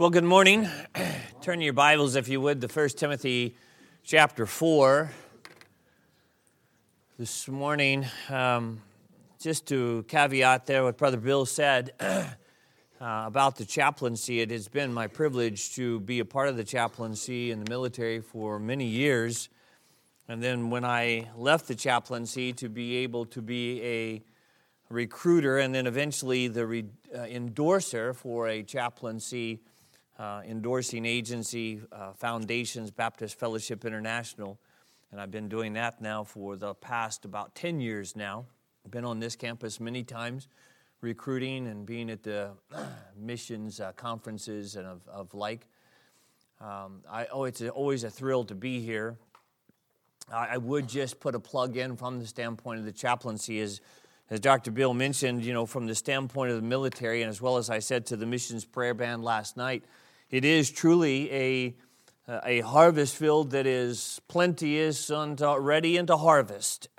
Well, good morning. Turn your Bibles, if you would, to 1 Timothy chapter 4. This morning, um, just to caveat there what Brother Bill said uh, about the chaplaincy, it has been my privilege to be a part of the chaplaincy in the military for many years. And then when I left the chaplaincy, to be able to be a recruiter and then eventually the re- uh, endorser for a chaplaincy uh, endorsing agency, uh, Foundations Baptist Fellowship International. And I've been doing that now for the past about 10 years now. I've been on this campus many times, recruiting and being at the missions uh, conferences and of, of like. Um, I, oh, it's always a thrill to be here. I, I would just put a plug in from the standpoint of the chaplaincy as as Dr. Bill mentioned, you know, from the standpoint of the military, and as well as I said to the missions prayer band last night, it is truly a, a harvest field that is plenteous and ready into harvest.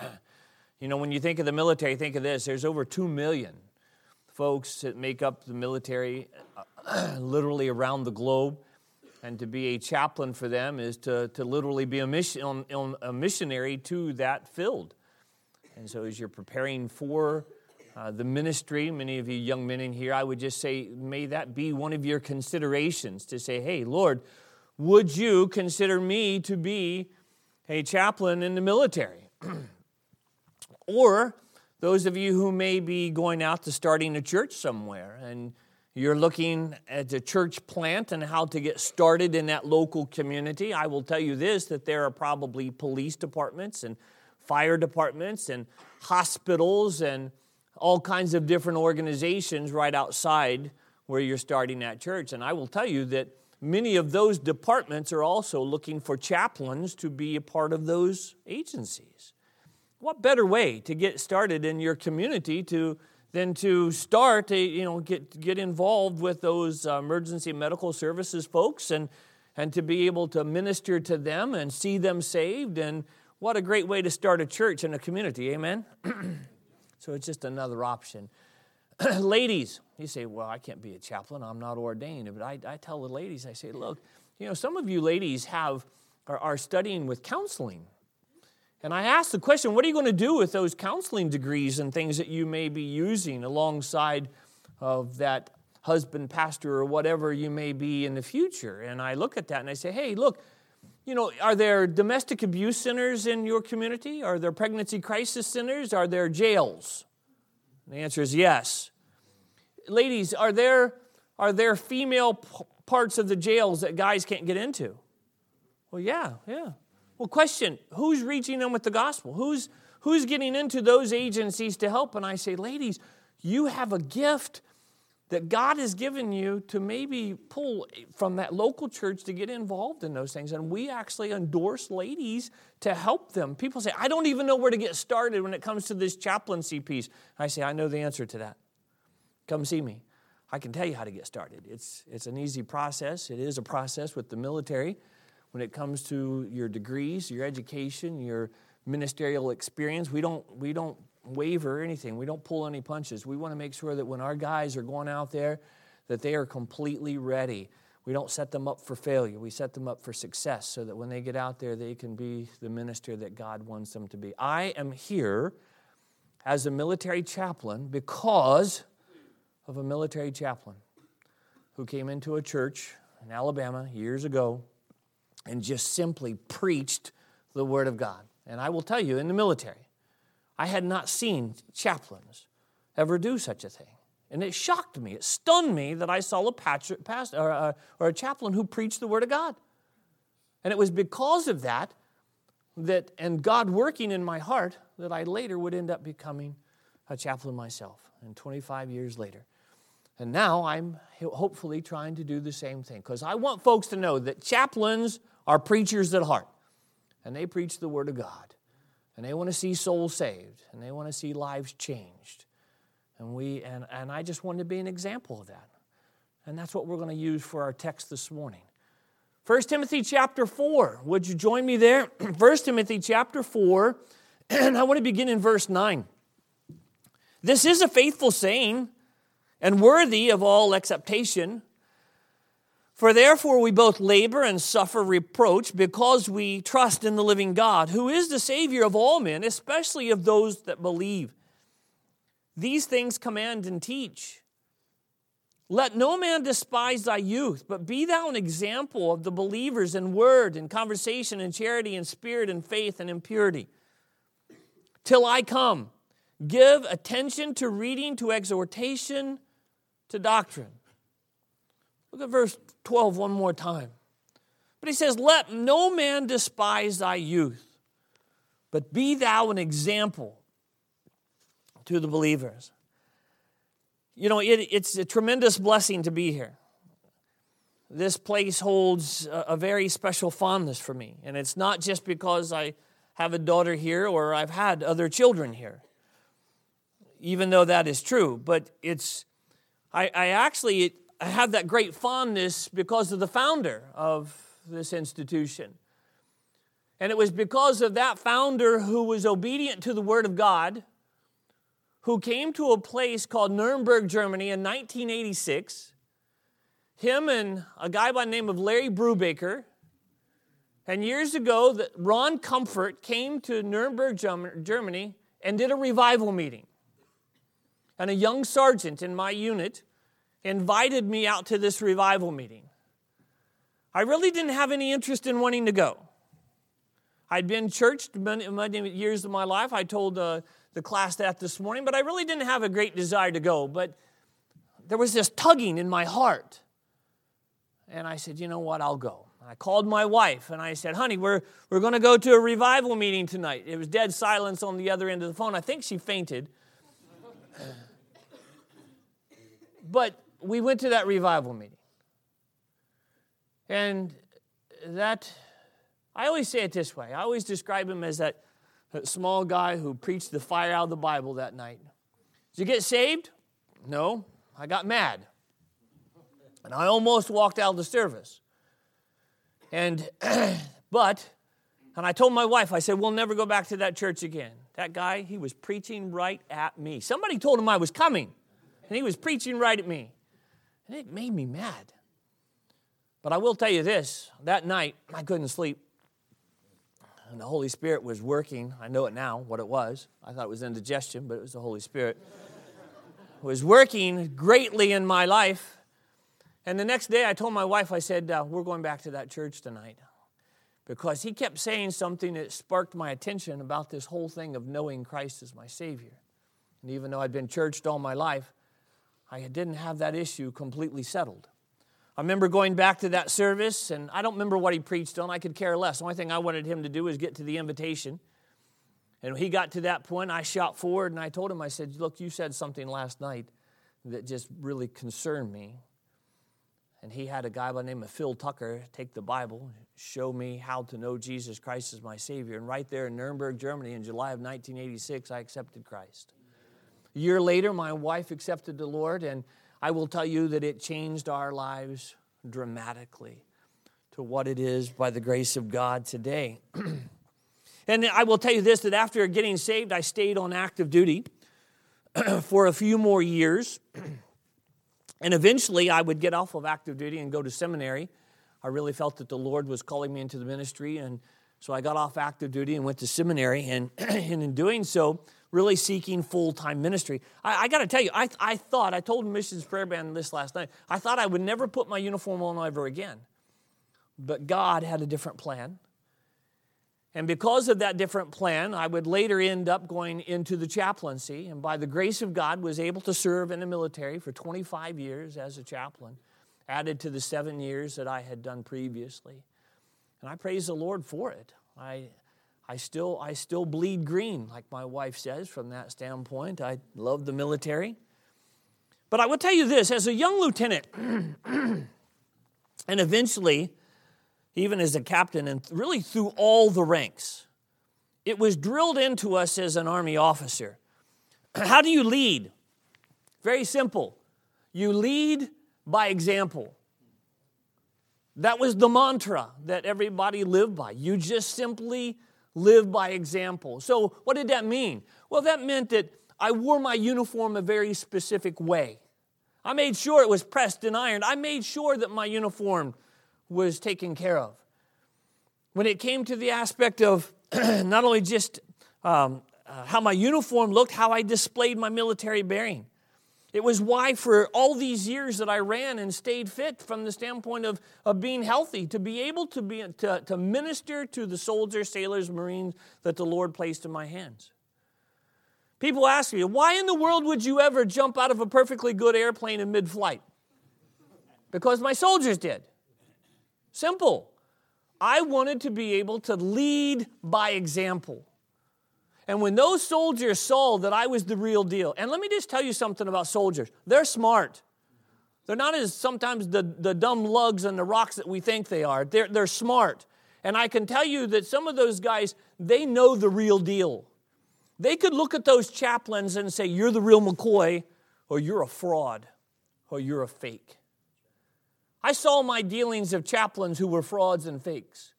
You know, when you think of the military, think of this there's over 2 million folks that make up the military literally around the globe. And to be a chaplain for them is to, to literally be a, mission, a missionary to that field. And so, as you're preparing for uh, the ministry, many of you young men in here, I would just say, may that be one of your considerations to say, hey, Lord, would you consider me to be a chaplain in the military? or those of you who may be going out to starting a church somewhere and you're looking at a church plant and how to get started in that local community, I will tell you this that there are probably police departments and fire departments and hospitals and all kinds of different organizations right outside where you're starting that church. And I will tell you that many of those departments are also looking for chaplains to be a part of those agencies. What better way to get started in your community to than to start to you know get get involved with those uh, emergency medical services folks and and to be able to minister to them and see them saved and what a great way to start a church and a community amen So it's just another option. ladies, you say, well, I can't be a chaplain. I'm not ordained. But I, I tell the ladies, I say, look, you know, some of you ladies have are, are studying with counseling. And I ask the question, what are you going to do with those counseling degrees and things that you may be using alongside of that husband, pastor, or whatever you may be in the future? And I look at that and I say, hey, look, you know, are there domestic abuse centers in your community? Are there pregnancy crisis centers? Are there jails? The answer is yes. Ladies, are there, are there female p- parts of the jails that guys can't get into? Well, yeah, yeah. Well, question who's reaching them with the gospel? Who's, who's getting into those agencies to help? And I say, ladies, you have a gift that God has given you to maybe pull from that local church to get involved in those things. And we actually endorse ladies to help them. People say, I don't even know where to get started when it comes to this chaplaincy piece. I say, I know the answer to that. Come see me. I can tell you how to get started. It's, it's an easy process. It is a process with the military when it comes to your degrees, your education, your ministerial experience. We don't, we don't waver or anything. We don't pull any punches. We want to make sure that when our guys are going out there, that they are completely ready. We don't set them up for failure. We set them up for success so that when they get out there, they can be the minister that God wants them to be. I am here as a military chaplain because of a military chaplain who came into a church in Alabama years ago and just simply preached the Word of God. And I will tell you, in the military, I had not seen chaplains ever do such a thing. And it shocked me, it stunned me that I saw a, pastor, or, a, or a chaplain who preached the Word of God. And it was because of that, that and God working in my heart, that I later would end up becoming a chaplain myself, and 25 years later. And now I'm hopefully trying to do the same thing because I want folks to know that chaplains are preachers at heart, and they preach the Word of God and they want to see souls saved and they want to see lives changed. And we and, and i just wanted to be an example of that. And that's what we're going to use for our text this morning. 1 timothy chapter 4 would you join me there? 1 timothy chapter 4 and i want to begin in verse 9 this is a faithful saying and worthy of all acceptation For therefore we both labor and suffer reproach because we trust in the living God, who is the Savior of all men, especially of those that believe. These things command and teach. Let no man despise thy youth, but be thou an example of the believers in word and conversation and charity and spirit and faith and in purity. Till I come, give attention to reading, to exhortation, to doctrine. Look at verse 12 one more time. But he says, Let no man despise thy youth, but be thou an example to the believers. You know, it, it's a tremendous blessing to be here. This place holds a, a very special fondness for me. And it's not just because I have a daughter here or I've had other children here, even though that is true. But it's, I, I actually I have that great fondness because of the founder of this institution. And it was because of that founder who was obedient to the Word of God, who came to a place called Nuremberg, Germany in 1986. Him and a guy by the name of Larry Brubaker. And years ago, Ron Comfort came to Nuremberg, Germany, and did a revival meeting. And a young sergeant in my unit invited me out to this revival meeting. I really didn't have any interest in wanting to go. I'd been churched many, many years of my life. I told uh, the class that this morning, but I really didn't have a great desire to go. But there was this tugging in my heart. And I said, you know what, I'll go. I called my wife and I said, honey, we're, we're going to go to a revival meeting tonight. It was dead silence on the other end of the phone. I think she fainted. but we went to that revival meeting. And that, I always say it this way I always describe him as that, that small guy who preached the fire out of the Bible that night. Did you get saved? No, I got mad. And I almost walked out of the service. And, but, and I told my wife, I said, we'll never go back to that church again. That guy, he was preaching right at me. Somebody told him I was coming, and he was preaching right at me. And it made me mad. But I will tell you this that night, I couldn't sleep. And the Holy Spirit was working. I know it now, what it was. I thought it was indigestion, but it was the Holy Spirit. was working greatly in my life. And the next day, I told my wife, I said, uh, We're going back to that church tonight. Because he kept saying something that sparked my attention about this whole thing of knowing Christ as my Savior. And even though I'd been churched all my life, I didn't have that issue completely settled. I remember going back to that service, and I don't remember what he preached on. I could care less. The only thing I wanted him to do was get to the invitation. And when he got to that point, I shot forward and I told him, I said, Look, you said something last night that just really concerned me. And he had a guy by the name of Phil Tucker take the Bible, show me how to know Jesus Christ as my Savior. And right there in Nuremberg, Germany, in July of 1986, I accepted Christ. Year later, my wife accepted the Lord, and I will tell you that it changed our lives dramatically to what it is by the grace of God today. and I will tell you this that after getting saved, I stayed on active duty for a few more years. and eventually, I would get off of active duty and go to seminary. I really felt that the Lord was calling me into the ministry, and so I got off active duty and went to seminary. And, and in doing so, really seeking full time ministry. I, I got to tell you, I, I thought, I told Missions Prayer Band this last night, I thought I would never put my uniform on ever again. But God had a different plan. And because of that different plan, I would later end up going into the chaplaincy, and by the grace of God, was able to serve in the military for 25 years as a chaplain, added to the seven years that I had done previously. And I praise the Lord for it. I, I still, I still bleed green, like my wife says, from that standpoint. I love the military. But I will tell you this as a young lieutenant, and eventually, even as a captain, and really through all the ranks, it was drilled into us as an Army officer. How do you lead? Very simple. You lead by example. That was the mantra that everybody lived by. You just simply live by example. So, what did that mean? Well, that meant that I wore my uniform a very specific way. I made sure it was pressed and ironed. I made sure that my uniform was taken care of. When it came to the aspect of not only just um, uh, how my uniform looked, how I displayed my military bearing. It was why, for all these years that I ran and stayed fit from the standpoint of, of being healthy, to be able to, be, to, to minister to the soldiers, sailors, Marines that the Lord placed in my hands. People ask me, why in the world would you ever jump out of a perfectly good airplane in mid flight? Because my soldiers did. Simple. I wanted to be able to lead by example. And when those soldiers saw that I was the real deal, and let me just tell you something about soldiers they're smart. They're not as sometimes the, the dumb lugs and the rocks that we think they are. They're, they're smart. And I can tell you that some of those guys, they know the real deal. They could look at those chaplains and say, You're the real McCoy, or you're a fraud, or you're a fake. I saw my dealings of chaplains who were frauds and fakes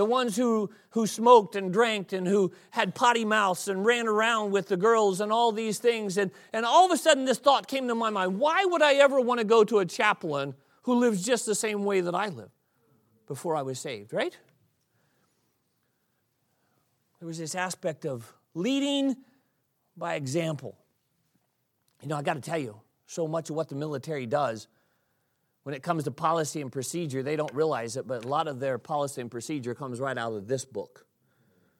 the ones who, who smoked and drank and who had potty mouths and ran around with the girls and all these things. And, and all of a sudden, this thought came to my mind why would I ever want to go to a chaplain who lives just the same way that I live before I was saved, right? There was this aspect of leading by example. You know, I got to tell you, so much of what the military does when it comes to policy and procedure, they don't realize it, but a lot of their policy and procedure comes right out of this book.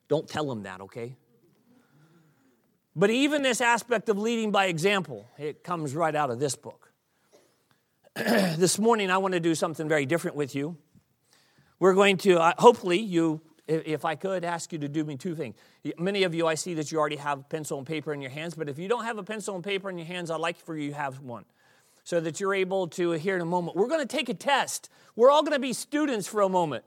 Don't tell them that, okay? But even this aspect of leading by example, it comes right out of this book. this morning, I want to do something very different with you. We're going to, uh, hopefully, you, if I could, ask you to do me two things. Many of you, I see that you already have pencil and paper in your hands, but if you don't have a pencil and paper in your hands, I'd like for you to have one so that you're able to hear in a moment. We're going to take a test. We're all going to be students for a moment.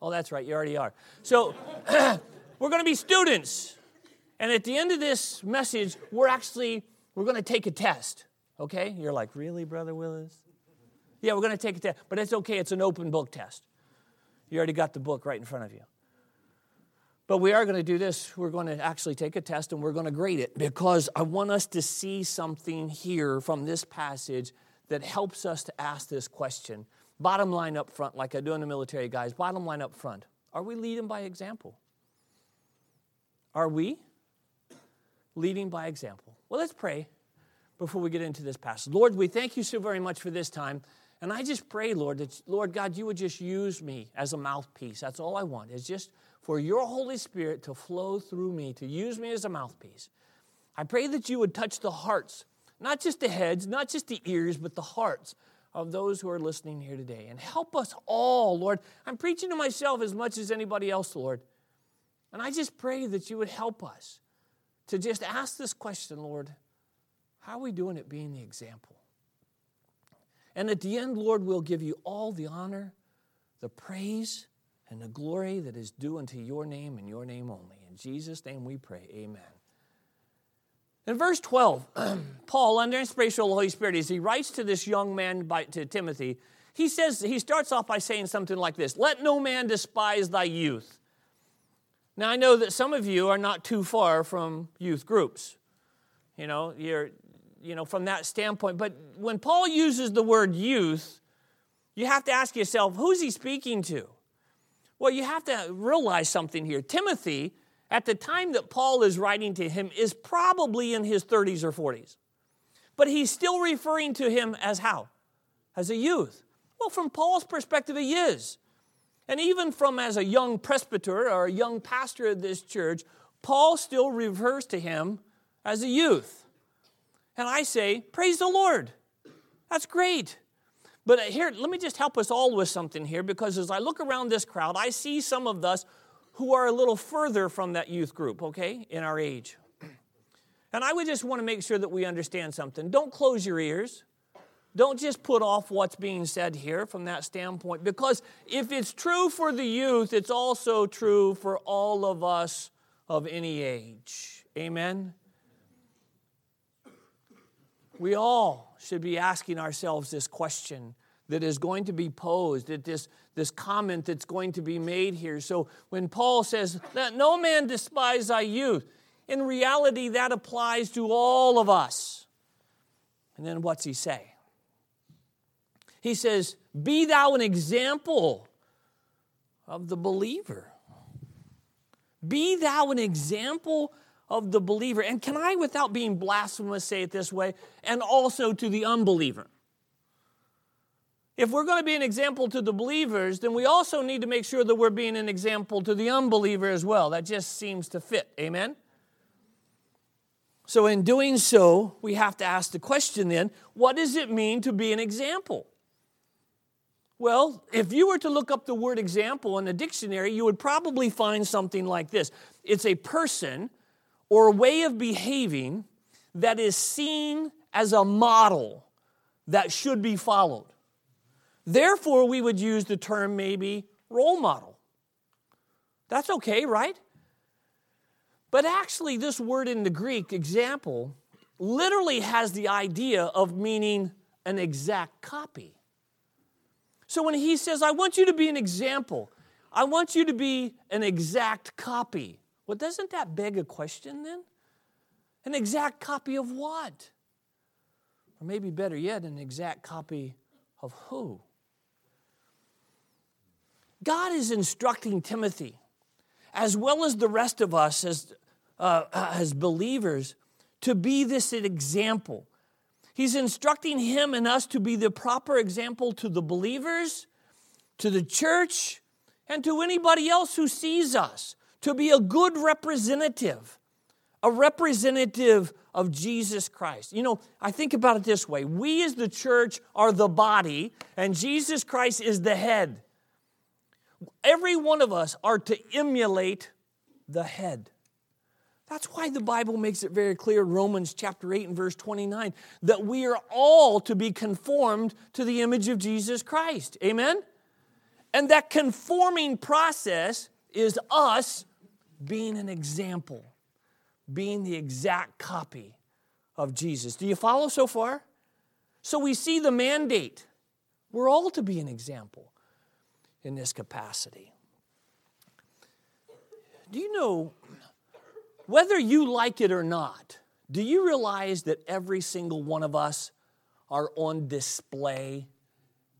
Oh, that's right, you already are. So we're going to be students. And at the end of this message, we're actually we're going to take a test. Okay? You're like, "Really, brother Willis?" Yeah, we're going to take a test, but it's okay. It's an open book test. You already got the book right in front of you. But we are going to do this. We're going to actually take a test and we're going to grade it because I want us to see something here from this passage that helps us to ask this question. Bottom line up front, like I do in the military, guys, bottom line up front. Are we leading by example? Are we leading by example? Well, let's pray before we get into this passage. Lord, we thank you so very much for this time. And I just pray, Lord, that, Lord God, you would just use me as a mouthpiece. That's all I want, is just for your Holy Spirit to flow through me, to use me as a mouthpiece. I pray that you would touch the hearts, not just the heads, not just the ears, but the hearts of those who are listening here today. And help us all, Lord. I'm preaching to myself as much as anybody else, Lord. And I just pray that you would help us to just ask this question, Lord how are we doing at being the example? And at the end, Lord, we'll give you all the honor, the praise, and the glory that is due unto your name and your name only. In Jesus' name we pray. Amen. In verse 12, Paul, under inspiration of the Holy Spirit, as he writes to this young man, by, to Timothy, he says, he starts off by saying something like this Let no man despise thy youth. Now, I know that some of you are not too far from youth groups. You know, you're, you know, from that standpoint. But when Paul uses the word youth, you have to ask yourself, who's he speaking to? Well, you have to realize something here. Timothy, at the time that Paul is writing to him, is probably in his 30s or 40s. But he's still referring to him as how? As a youth. Well, from Paul's perspective, he is. And even from as a young presbyter or a young pastor of this church, Paul still refers to him as a youth. And I say, Praise the Lord. That's great. But here, let me just help us all with something here because as I look around this crowd, I see some of us who are a little further from that youth group, okay, in our age. And I would just want to make sure that we understand something. Don't close your ears. Don't just put off what's being said here from that standpoint, because if it's true for the youth, it's also true for all of us of any age. Amen? We all should be asking ourselves this question that is going to be posed, that this, this comment that's going to be made here. So when Paul says, Let no man despise thy youth, in reality, that applies to all of us. And then what's he say? He says, Be thou an example of the believer. Be thou an example of the believer. And can I, without being blasphemous, say it this way? And also to the unbeliever. If we're going to be an example to the believers, then we also need to make sure that we're being an example to the unbeliever as well. That just seems to fit. Amen? So, in doing so, we have to ask the question then what does it mean to be an example? Well, if you were to look up the word example in the dictionary, you would probably find something like this it's a person or a way of behaving that is seen as a model that should be followed. Therefore, we would use the term maybe role model. That's okay, right? But actually, this word in the Greek, example, literally has the idea of meaning an exact copy. So when he says, I want you to be an example, I want you to be an exact copy, well, doesn't that beg a question then? An exact copy of what? Or maybe better yet, an exact copy of who? God is instructing Timothy, as well as the rest of us as, uh, as believers, to be this example. He's instructing him and us to be the proper example to the believers, to the church, and to anybody else who sees us, to be a good representative, a representative of Jesus Christ. You know, I think about it this way we as the church are the body, and Jesus Christ is the head. Every one of us are to emulate the head. That's why the Bible makes it very clear, Romans chapter 8 and verse 29, that we are all to be conformed to the image of Jesus Christ. Amen? And that conforming process is us being an example, being the exact copy of Jesus. Do you follow so far? So we see the mandate. We're all to be an example in this capacity. Do you know, whether you like it or not, do you realize that every single one of us are on display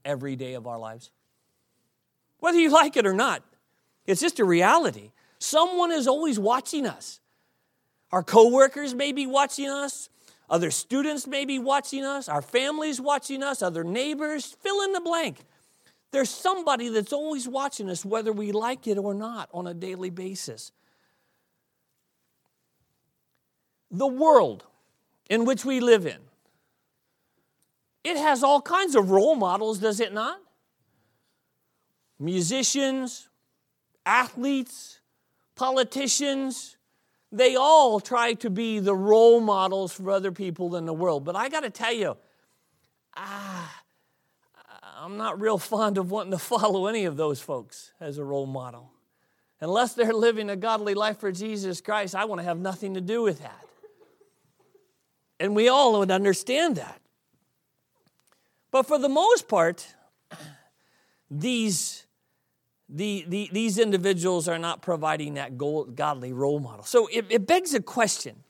every day of our lives? Whether you like it or not, it's just a reality. Someone is always watching us. Our coworkers may be watching us, other students may be watching us, our families watching us, other neighbors, fill in the blank. There's somebody that's always watching us, whether we like it or not, on a daily basis. The world in which we live in, it has all kinds of role models, does it not? Musicians, athletes, politicians, they all try to be the role models for other people in the world. But I got to tell you, ah, I'm not real fond of wanting to follow any of those folks as a role model. Unless they're living a godly life for Jesus Christ, I want to have nothing to do with that. And we all would understand that. But for the most part, these, the, the, these individuals are not providing that godly role model. So it, it begs a question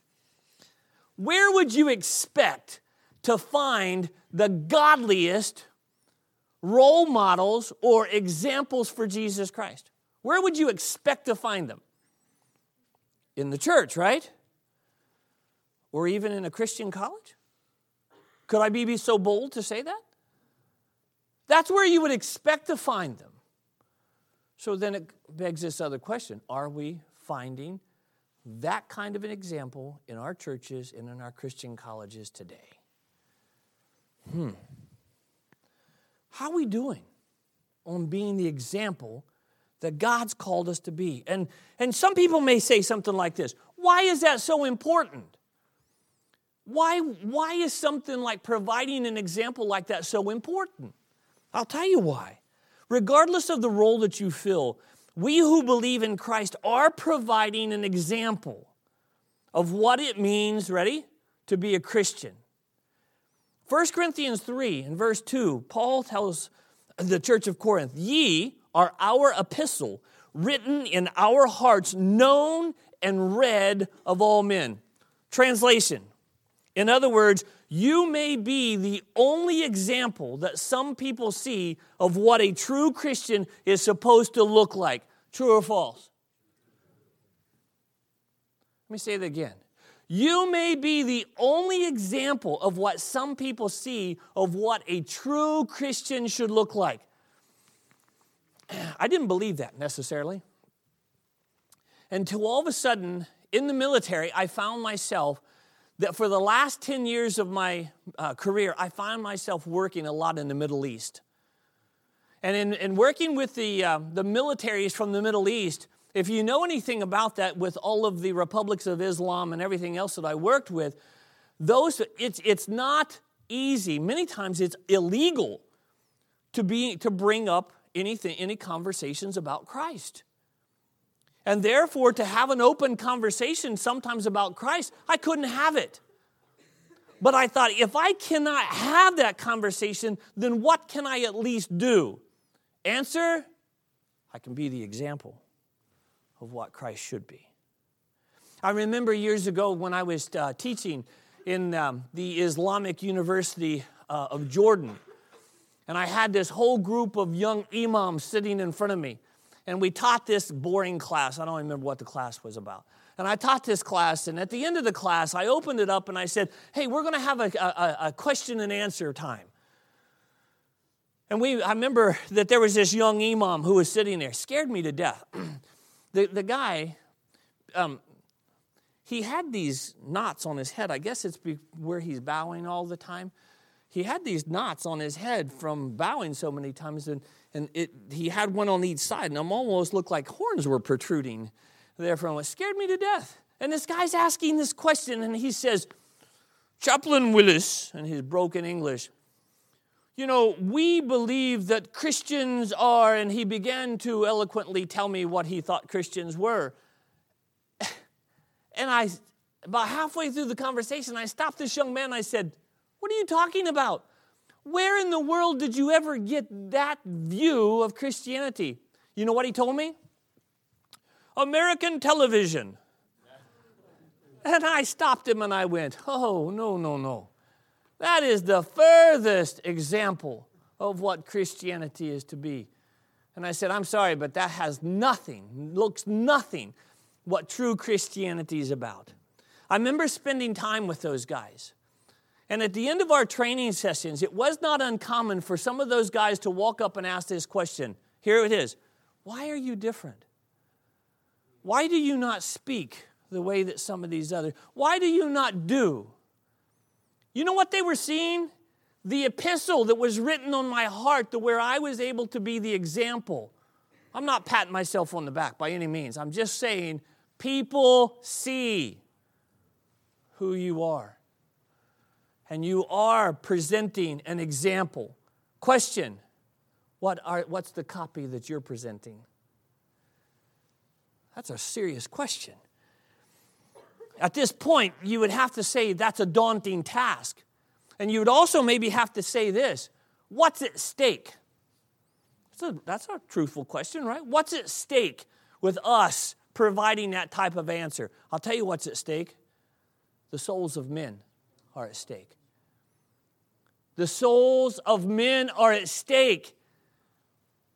where would you expect to find the godliest role models or examples for Jesus Christ? Where would you expect to find them? In the church, right? Or even in a Christian college? Could I be so bold to say that? That's where you would expect to find them. So then it begs this other question Are we finding that kind of an example in our churches and in our Christian colleges today? Hmm. How are we doing on being the example that God's called us to be? And, and some people may say something like this Why is that so important? Why, why is something like providing an example like that so important? I'll tell you why. Regardless of the role that you fill, we who believe in Christ are providing an example of what it means, ready, to be a Christian. 1 Corinthians 3 and verse 2, Paul tells the church of Corinth, Ye are our epistle, written in our hearts, known and read of all men. Translation In other words, you may be the only example that some people see of what a true Christian is supposed to look like. True or false? Let me say that again. You may be the only example of what some people see of what a true Christian should look like. I didn't believe that necessarily. Until all of a sudden, in the military, I found myself that for the last 10 years of my uh, career, I find myself working a lot in the Middle East. And in, in working with the, uh, the militaries from the Middle East, if you know anything about that with all of the republics of Islam and everything else that I worked with, those, it's, it's not easy. Many times it's illegal to, be, to bring up anything, any conversations about Christ. And therefore, to have an open conversation sometimes about Christ, I couldn't have it. But I thought, if I cannot have that conversation, then what can I at least do? Answer I can be the example of what Christ should be. I remember years ago when I was uh, teaching in um, the Islamic University uh, of Jordan, and I had this whole group of young imams sitting in front of me and we taught this boring class. I don't remember what the class was about. And I taught this class, and at the end of the class, I opened it up and I said, Hey, we're going to have a, a, a, question and answer time. And we, I remember that there was this young imam who was sitting there, scared me to death. the, the guy, um, he had these knots on his head. I guess it's where he's bowing all the time. He had these knots on his head from bowing so many times, and and it, he had one on each side, and them almost looked like horns were protruding therefrom. It scared me to death. And this guy's asking this question, and he says, Chaplain Willis, in his broken English, you know, we believe that Christians are, and he began to eloquently tell me what he thought Christians were. And I, about halfway through the conversation, I stopped this young man. I said, What are you talking about? Where in the world did you ever get that view of Christianity? You know what he told me? American television. And I stopped him and I went, Oh, no, no, no. That is the furthest example of what Christianity is to be. And I said, I'm sorry, but that has nothing, looks nothing what true Christianity is about. I remember spending time with those guys. And at the end of our training sessions, it was not uncommon for some of those guys to walk up and ask this question. Here it is Why are you different? Why do you not speak the way that some of these others? Why do you not do? You know what they were seeing? The epistle that was written on my heart to where I was able to be the example. I'm not patting myself on the back by any means. I'm just saying people see who you are and you are presenting an example. Question what are, What's the copy that you're presenting? That's a serious question. At this point, you would have to say that's a daunting task. And you would also maybe have to say this what's at stake? A, that's a truthful question, right? What's at stake with us providing that type of answer? I'll tell you what's at stake the souls of men are at stake. The souls of men are at stake,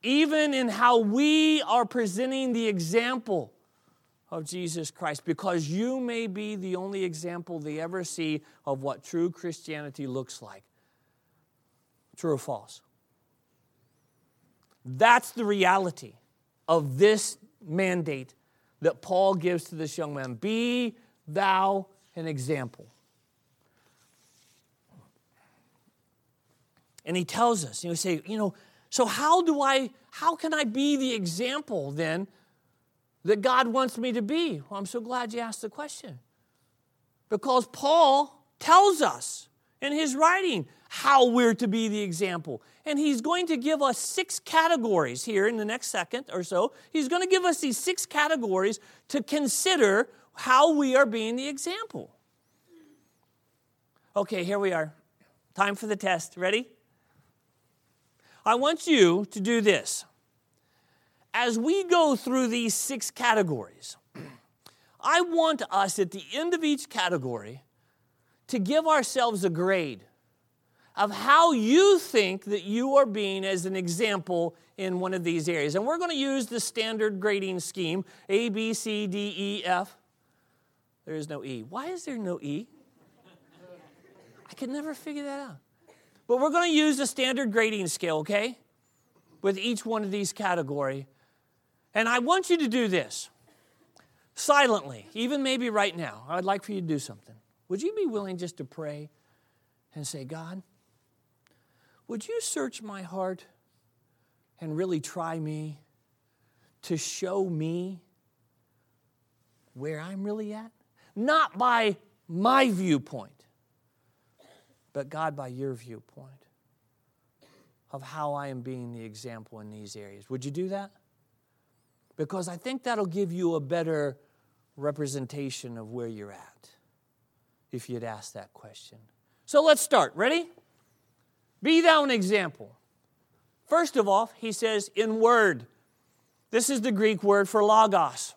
even in how we are presenting the example of Jesus Christ, because you may be the only example they ever see of what true Christianity looks like. True or false? That's the reality of this mandate that Paul gives to this young man Be thou an example. And he tells us, you know, say, you know, so how do I, how can I be the example then that God wants me to be? Well, I'm so glad you asked the question. Because Paul tells us in his writing how we're to be the example. And he's going to give us six categories here in the next second or so. He's going to give us these six categories to consider how we are being the example. Okay, here we are. Time for the test. Ready? I want you to do this. As we go through these six categories, I want us at the end of each category to give ourselves a grade of how you think that you are being as an example in one of these areas. And we're going to use the standard grading scheme A, B, C, D, E, F. There is no E. Why is there no E? I can never figure that out. But we're going to use the standard grading scale, okay? With each one of these category. And I want you to do this silently, even maybe right now. I'd like for you to do something. Would you be willing just to pray and say, God, would you search my heart and really try me to show me where I'm really at? Not by my viewpoint, but God, by your viewpoint of how I am being the example in these areas. Would you do that? Because I think that'll give you a better representation of where you're at if you'd ask that question. So let's start. Ready? Be thou an example. First of all, he says, in word. This is the Greek word for logos.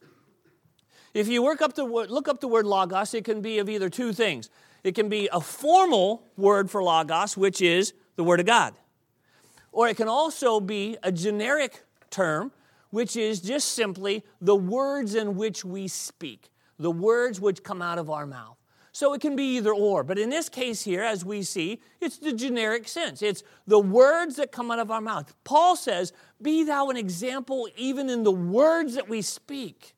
If you work up the look up the word logos, it can be of either two things. It can be a formal word for logos, which is the Word of God. Or it can also be a generic term, which is just simply the words in which we speak, the words which come out of our mouth. So it can be either or. But in this case here, as we see, it's the generic sense. It's the words that come out of our mouth. Paul says, Be thou an example even in the words that we speak.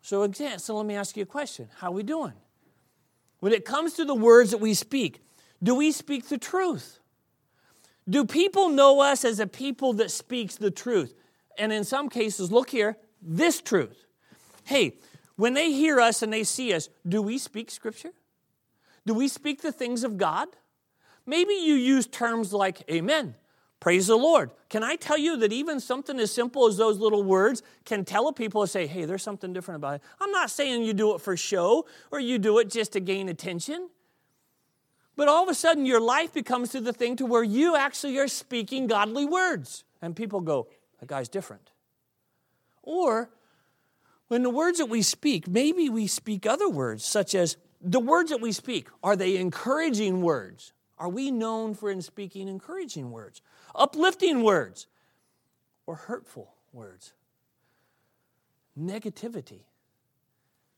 So, again, so let me ask you a question. How are we doing? When it comes to the words that we speak, do we speak the truth? Do people know us as a people that speaks the truth? And in some cases, look here, this truth. Hey, when they hear us and they see us, do we speak Scripture? Do we speak the things of God? Maybe you use terms like amen, praise the Lord. Can I tell you that even something as simple as those little words can tell people to say, hey, there's something different about it? I'm not saying you do it for show or you do it just to gain attention. But all of a sudden, your life becomes to the thing to where you actually are speaking godly words. And people go, that guy's different. Or when the words that we speak, maybe we speak other words, such as the words that we speak, are they encouraging words? Are we known for in speaking encouraging words, uplifting words, or hurtful words? Negativity,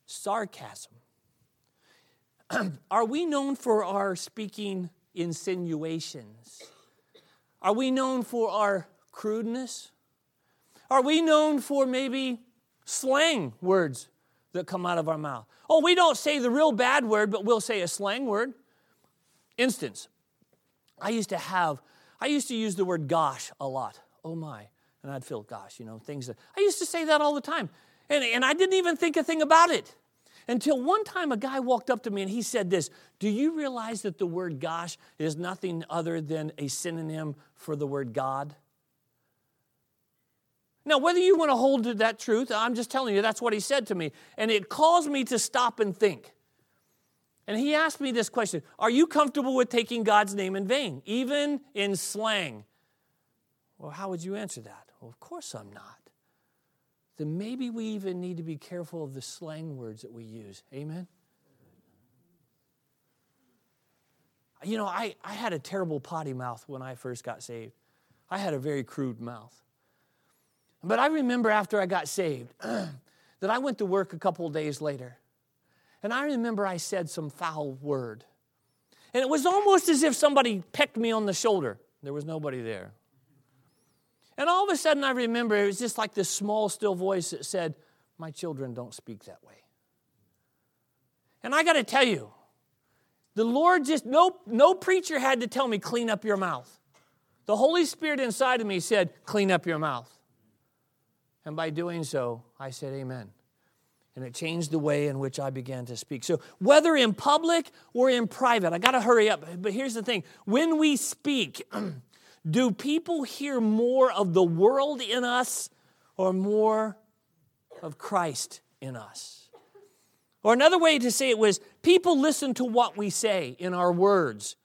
sarcasm. are we known for our speaking insinuations? Are we known for our crudeness? Are we known for maybe slang words that come out of our mouth. Oh, we don't say the real bad word, but we'll say a slang word. Instance, I used to have, I used to use the word gosh a lot. Oh my. And I'd feel, gosh, you know, things that, I used to say that all the time. And, and I didn't even think a thing about it. Until one time a guy walked up to me and he said this Do you realize that the word gosh is nothing other than a synonym for the word God? Now, whether you want to hold to that truth, I'm just telling you that's what he said to me. And it caused me to stop and think. And he asked me this question Are you comfortable with taking God's name in vain, even in slang? Well, how would you answer that? Well, of course I'm not. Then maybe we even need to be careful of the slang words that we use. Amen? You know, I, I had a terrible potty mouth when I first got saved. I had a very crude mouth. But I remember after I got saved that I went to work a couple days later. And I remember I said some foul word. And it was almost as if somebody pecked me on the shoulder. There was nobody there. And all of a sudden I remember it was just like this small, still voice that said, My children don't speak that way. And I got to tell you, the Lord just, no, no preacher had to tell me, clean up your mouth. The Holy Spirit inside of me said, clean up your mouth. And by doing so, I said, Amen. And it changed the way in which I began to speak. So, whether in public or in private, I got to hurry up. But here's the thing when we speak, do people hear more of the world in us or more of Christ in us? Or another way to say it was people listen to what we say in our words.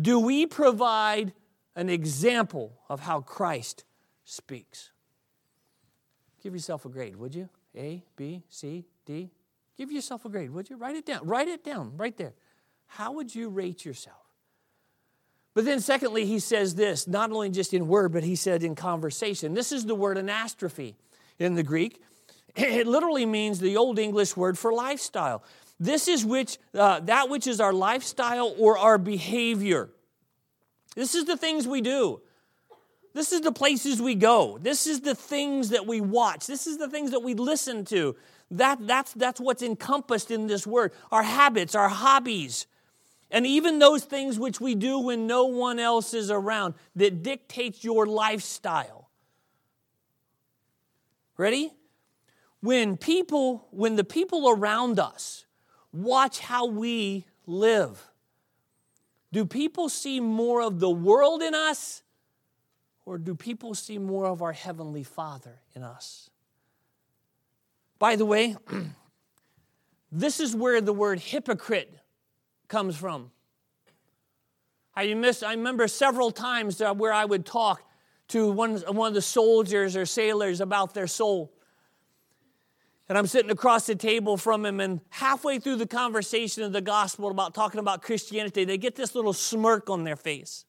Do we provide an example of how Christ speaks? Give yourself a grade, would you? A, B, C, D. Give yourself a grade, would you? Write it down. Write it down right there. How would you rate yourself? But then, secondly, he says this, not only just in word, but he said in conversation. This is the word anastrophe in the Greek. It literally means the Old English word for lifestyle. This is which, uh, that which is our lifestyle or our behavior. This is the things we do. This is the places we go. This is the things that we watch. This is the things that we listen to. That, that's, that's what's encompassed in this word our habits, our hobbies, and even those things which we do when no one else is around that dictates your lifestyle. Ready? When people, when the people around us watch how we live, do people see more of the world in us or do people see more of our Heavenly Father in us? By the way, this is where the word hypocrite comes from. I, miss, I remember several times uh, where I would talk to one, one of the soldiers or sailors about their soul. And I'm sitting across the table from him, and halfway through the conversation of the gospel about talking about Christianity, they get this little smirk on their face.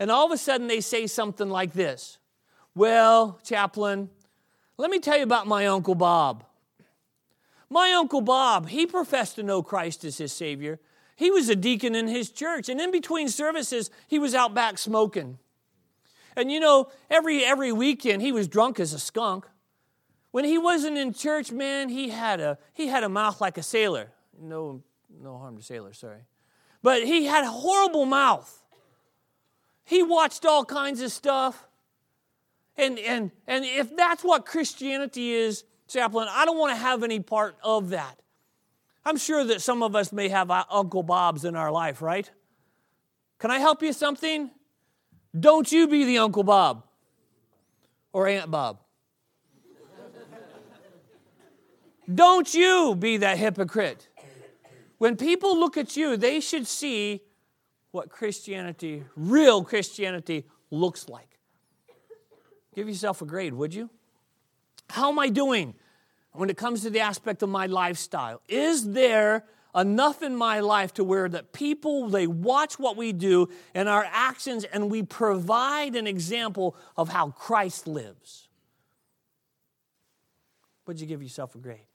And all of a sudden, they say something like this Well, chaplain, let me tell you about my Uncle Bob. My Uncle Bob, he professed to know Christ as his Savior. He was a deacon in his church, and in between services, he was out back smoking. And you know, every, every weekend, he was drunk as a skunk. When he wasn't in church, man, he had a, he had a mouth like a sailor. No, no harm to sailors, sorry. But he had a horrible mouth. He watched all kinds of stuff. And, and, and if that's what Christianity is, chaplain, I don't want to have any part of that. I'm sure that some of us may have uh, Uncle Bobs in our life, right? Can I help you something? Don't you be the Uncle Bob or Aunt Bob. Don't you be that hypocrite. When people look at you, they should see what Christianity, real Christianity, looks like. Give yourself a grade, would you? How am I doing when it comes to the aspect of my lifestyle? Is there enough in my life to where that people they watch what we do and our actions and we provide an example of how Christ lives? Would you give yourself a grade?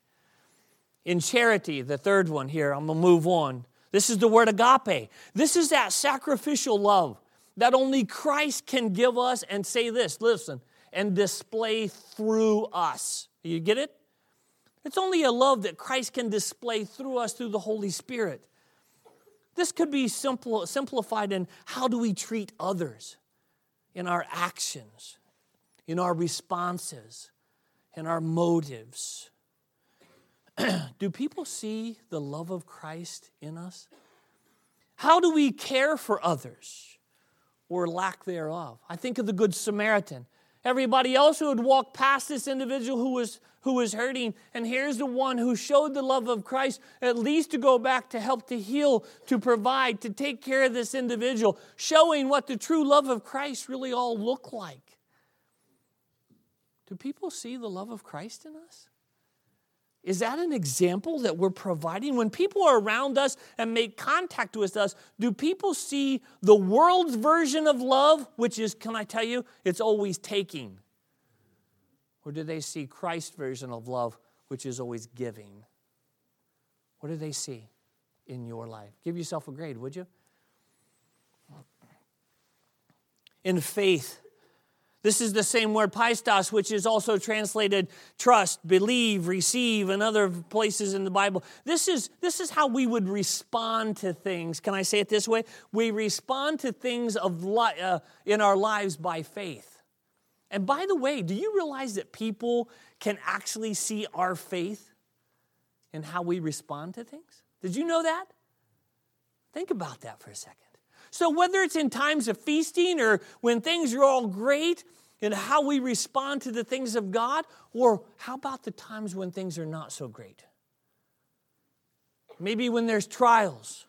In charity, the third one here, I'm going to move on. This is the word agape. This is that sacrificial love that only Christ can give us and say this, listen, and display through us. You get it? It's only a love that Christ can display through us through the Holy Spirit. This could be simple, simplified in how do we treat others in our actions, in our responses, in our motives. do people see the love of Christ in us? How do we care for others or lack thereof? I think of the Good Samaritan. Everybody else who had walked past this individual who was, who was hurting, and here's the one who showed the love of Christ, at least to go back to help to heal, to provide, to take care of this individual, showing what the true love of Christ really all look like. Do people see the love of Christ in us? Is that an example that we're providing? When people are around us and make contact with us, do people see the world's version of love, which is, can I tell you, it's always taking? Or do they see Christ's version of love, which is always giving? What do they see in your life? Give yourself a grade, would you? In faith, this is the same word pistos, which is also translated trust, believe, receive, and other places in the Bible. This is, this is how we would respond to things. Can I say it this way? We respond to things of li- uh, in our lives by faith. And by the way, do you realize that people can actually see our faith in how we respond to things? Did you know that? Think about that for a second. So, whether it's in times of feasting or when things are all great, in how we respond to the things of God, or how about the times when things are not so great? Maybe when there's trials,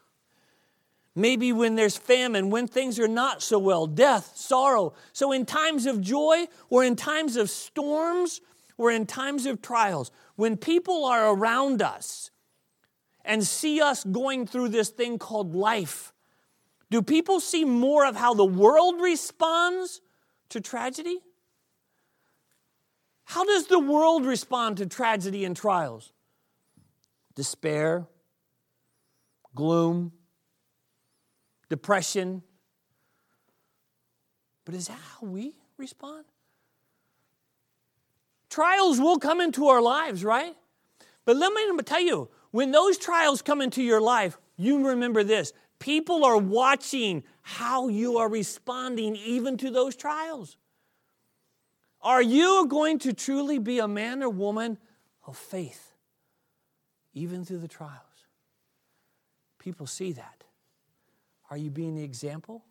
maybe when there's famine, when things are not so well, death, sorrow. So, in times of joy, or in times of storms, or in times of trials, when people are around us, and see us going through this thing called life? Do people see more of how the world responds to tragedy? How does the world respond to tragedy and trials? Despair, gloom, depression. But is that how we respond? Trials will come into our lives, right? But let me tell you, when those trials come into your life, you remember this people are watching how you are responding even to those trials. Are you going to truly be a man or woman of faith, even through the trials? People see that. Are you being the example?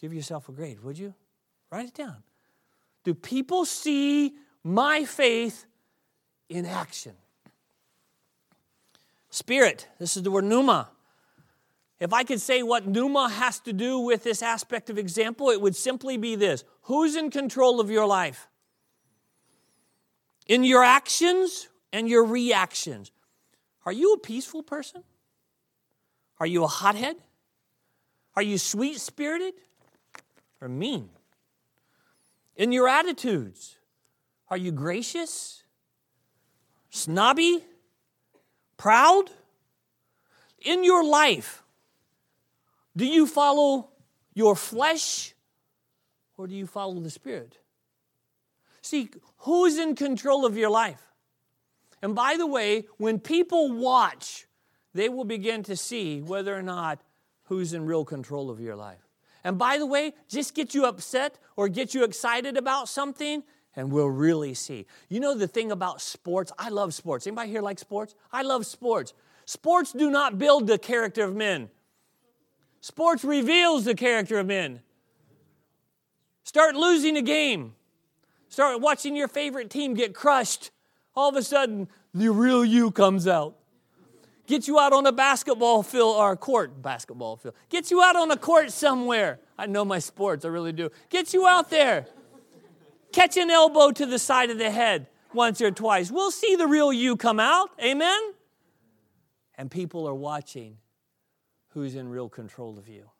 Give yourself a grade, would you? Write it down. Do people see my faith in action? Spirit, this is the word pneuma. If I could say what pneuma has to do with this aspect of example, it would simply be this Who's in control of your life? In your actions and your reactions. Are you a peaceful person? Are you a hothead? Are you sweet spirited or mean? In your attitudes, are you gracious, snobby, proud? In your life, do you follow your flesh or do you follow the Spirit? See, who's in control of your life? And by the way, when people watch, they will begin to see whether or not who's in real control of your life. And by the way, just get you upset or get you excited about something, and we'll really see. You know the thing about sports? I love sports. Anybody here like sports? I love sports. Sports do not build the character of men. Sports reveals the character of men. Start losing a game. Start watching your favorite team get crushed. All of a sudden, the real you comes out. Get you out on a basketball field or a court, basketball field. Get you out on a court somewhere. I know my sports, I really do. Get you out there. Catch an elbow to the side of the head once or twice. We'll see the real you come out. Amen? And people are watching who's in real control of you.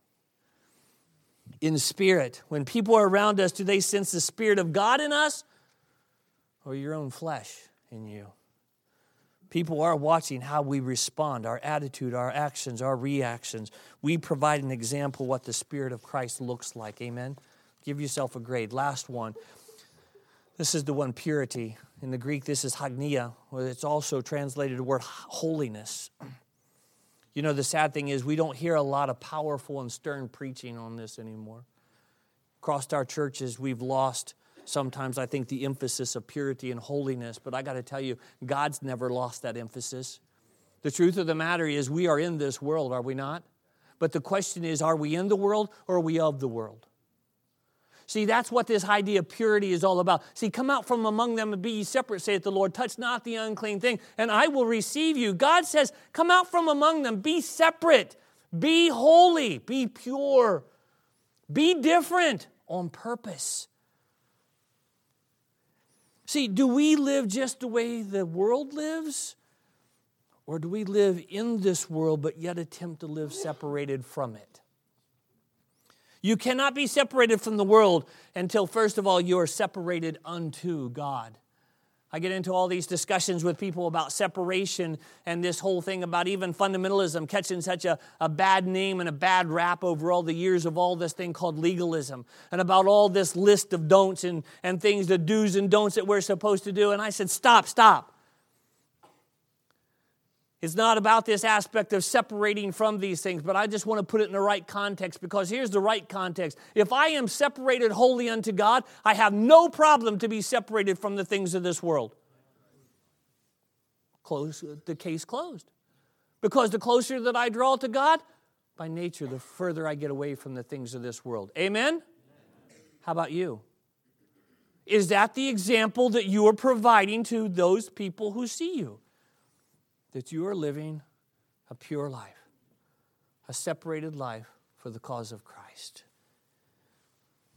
In spirit, when people are around us, do they sense the Spirit of God in us or your own flesh in you? People are watching how we respond, our attitude, our actions, our reactions. We provide an example what the Spirit of Christ looks like. Amen? Give yourself a grade. Last one. This is the one purity. In the Greek, this is hagnia, it's also translated the word holiness. You know, the sad thing is, we don't hear a lot of powerful and stern preaching on this anymore. Across our churches, we've lost sometimes, I think, the emphasis of purity and holiness, but I got to tell you, God's never lost that emphasis. The truth of the matter is, we are in this world, are we not? But the question is, are we in the world or are we of the world? See, that's what this idea of purity is all about. See, come out from among them and be ye separate, saith the Lord. Touch not the unclean thing, and I will receive you. God says, come out from among them, be separate, be holy, be pure, be different on purpose. See, do we live just the way the world lives? Or do we live in this world but yet attempt to live separated from it? You cannot be separated from the world until, first of all, you are separated unto God. I get into all these discussions with people about separation and this whole thing about even fundamentalism catching such a, a bad name and a bad rap over all the years of all this thing called legalism and about all this list of don'ts and, and things, the do's and don'ts that we're supposed to do. And I said, stop, stop. It's not about this aspect of separating from these things, but I just want to put it in the right context because here's the right context. If I am separated wholly unto God, I have no problem to be separated from the things of this world. Close the case closed. Because the closer that I draw to God, by nature, the further I get away from the things of this world. Amen? How about you? Is that the example that you are providing to those people who see you? That you are living a pure life, a separated life for the cause of Christ.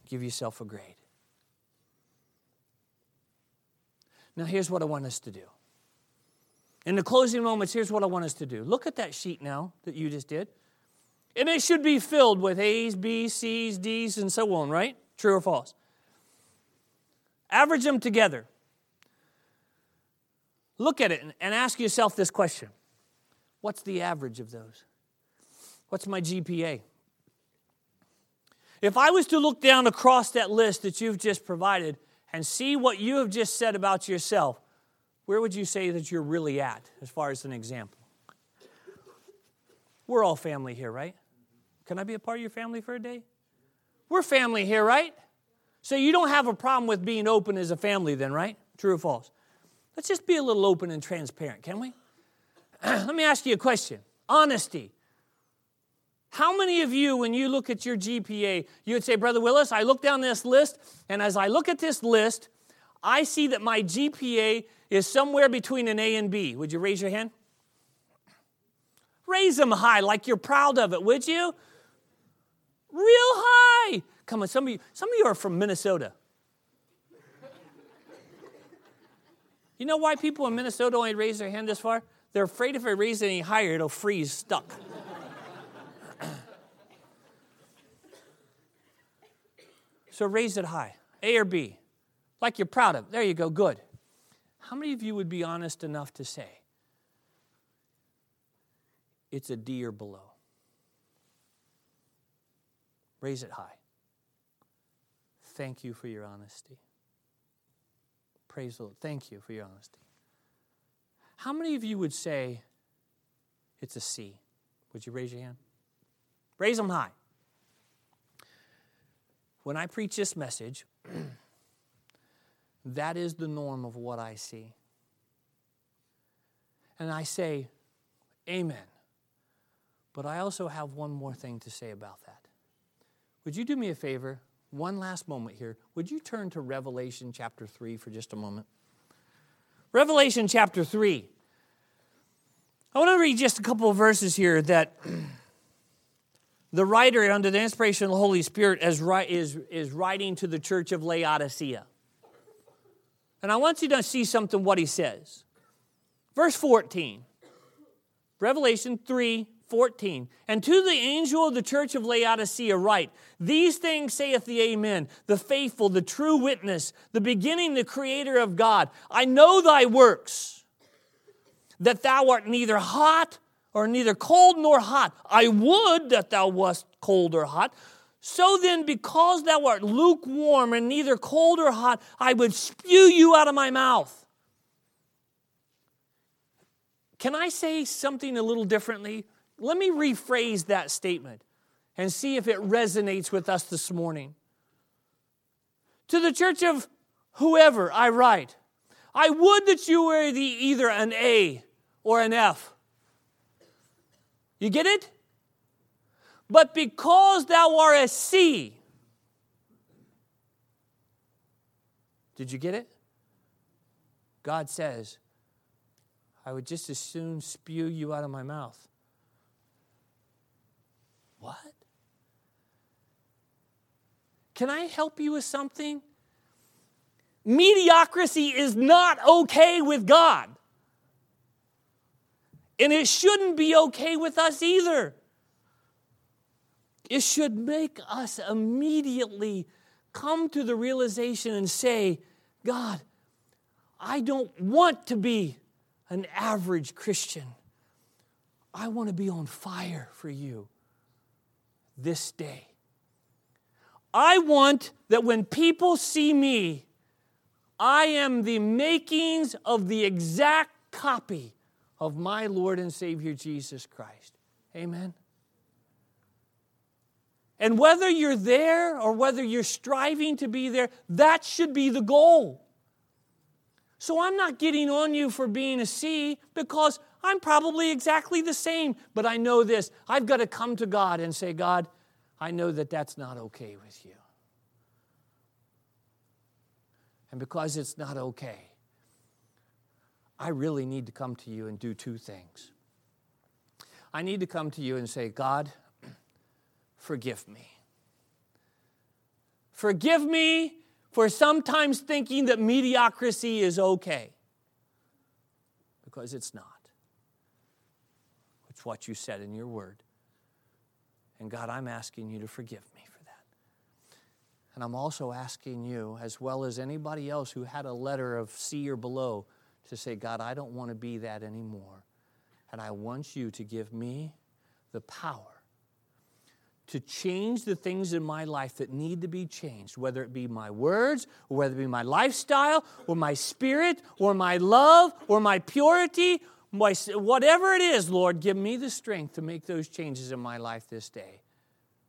Give yourself a grade. Now, here's what I want us to do. In the closing moments, here's what I want us to do. Look at that sheet now that you just did. And it should be filled with A's, B's, C's, D's, and so on, right? True or false? Average them together. Look at it and ask yourself this question What's the average of those? What's my GPA? If I was to look down across that list that you've just provided and see what you have just said about yourself, where would you say that you're really at as far as an example? We're all family here, right? Can I be a part of your family for a day? We're family here, right? So you don't have a problem with being open as a family, then, right? True or false? Let's just be a little open and transparent, can we? Let me ask you a question honesty. How many of you, when you look at your GPA, you would say, Brother Willis, I look down this list, and as I look at this list, I see that my GPA is somewhere between an A and B. Would you raise your hand? Raise them high, like you're proud of it, would you? Real high. Come on, some of you, some of you are from Minnesota. You know why people in Minnesota only raise their hand this far? They're afraid if they raise it any higher, it'll freeze stuck. so raise it high. A or B. Like you're proud of. There you go, good. How many of you would be honest enough to say it's a D or below? Raise it high. Thank you for your honesty. Praise the Lord. Thank you for your honesty. How many of you would say it's a C? Would you raise your hand? Raise them high. When I preach this message, that is the norm of what I see. And I say, Amen. But I also have one more thing to say about that. Would you do me a favor? One last moment here. Would you turn to Revelation chapter 3 for just a moment? Revelation chapter 3. I want to read just a couple of verses here that the writer, under the inspiration of the Holy Spirit, is, is, is writing to the church of Laodicea. And I want you to see something what he says. Verse 14, Revelation 3 14. And to the angel of the church of Laodicea, write These things saith the Amen, the faithful, the true witness, the beginning, the creator of God. I know thy works, that thou art neither hot or neither cold nor hot. I would that thou wast cold or hot. So then, because thou art lukewarm and neither cold or hot, I would spew you out of my mouth. Can I say something a little differently? Let me rephrase that statement and see if it resonates with us this morning. To the church of whoever I write, I would that you were the, either an A or an F. You get it? But because thou art a C, did you get it? God says, I would just as soon spew you out of my mouth. What? Can I help you with something? Mediocrity is not okay with God. And it shouldn't be okay with us either. It should make us immediately come to the realization and say, God, I don't want to be an average Christian. I want to be on fire for you this day. I want that when people see me, I am the makings of the exact copy of my Lord and Savior Jesus Christ. Amen. And whether you're there or whether you're striving to be there, that should be the goal. So I'm not getting on you for being a C because I'm probably exactly the same, but I know this. I've got to come to God and say, God, I know that that's not okay with you. And because it's not okay, I really need to come to you and do two things. I need to come to you and say, God, forgive me. Forgive me for sometimes thinking that mediocrity is okay, because it's not. It's what you said in your word. And God, I'm asking you to forgive me for that. And I'm also asking you, as well as anybody else who had a letter of C or below, to say, God, I don't want to be that anymore. And I want you to give me the power to change the things in my life that need to be changed, whether it be my words, or whether it be my lifestyle, or my spirit, or my love, or my purity, whatever it is, Lord, give me the strength to make those changes in my life this day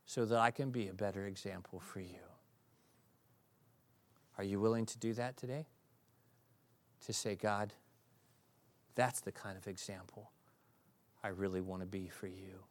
so that I can be a better example for you. Are you willing to do that today? To say, God, that's the kind of example I really want to be for you.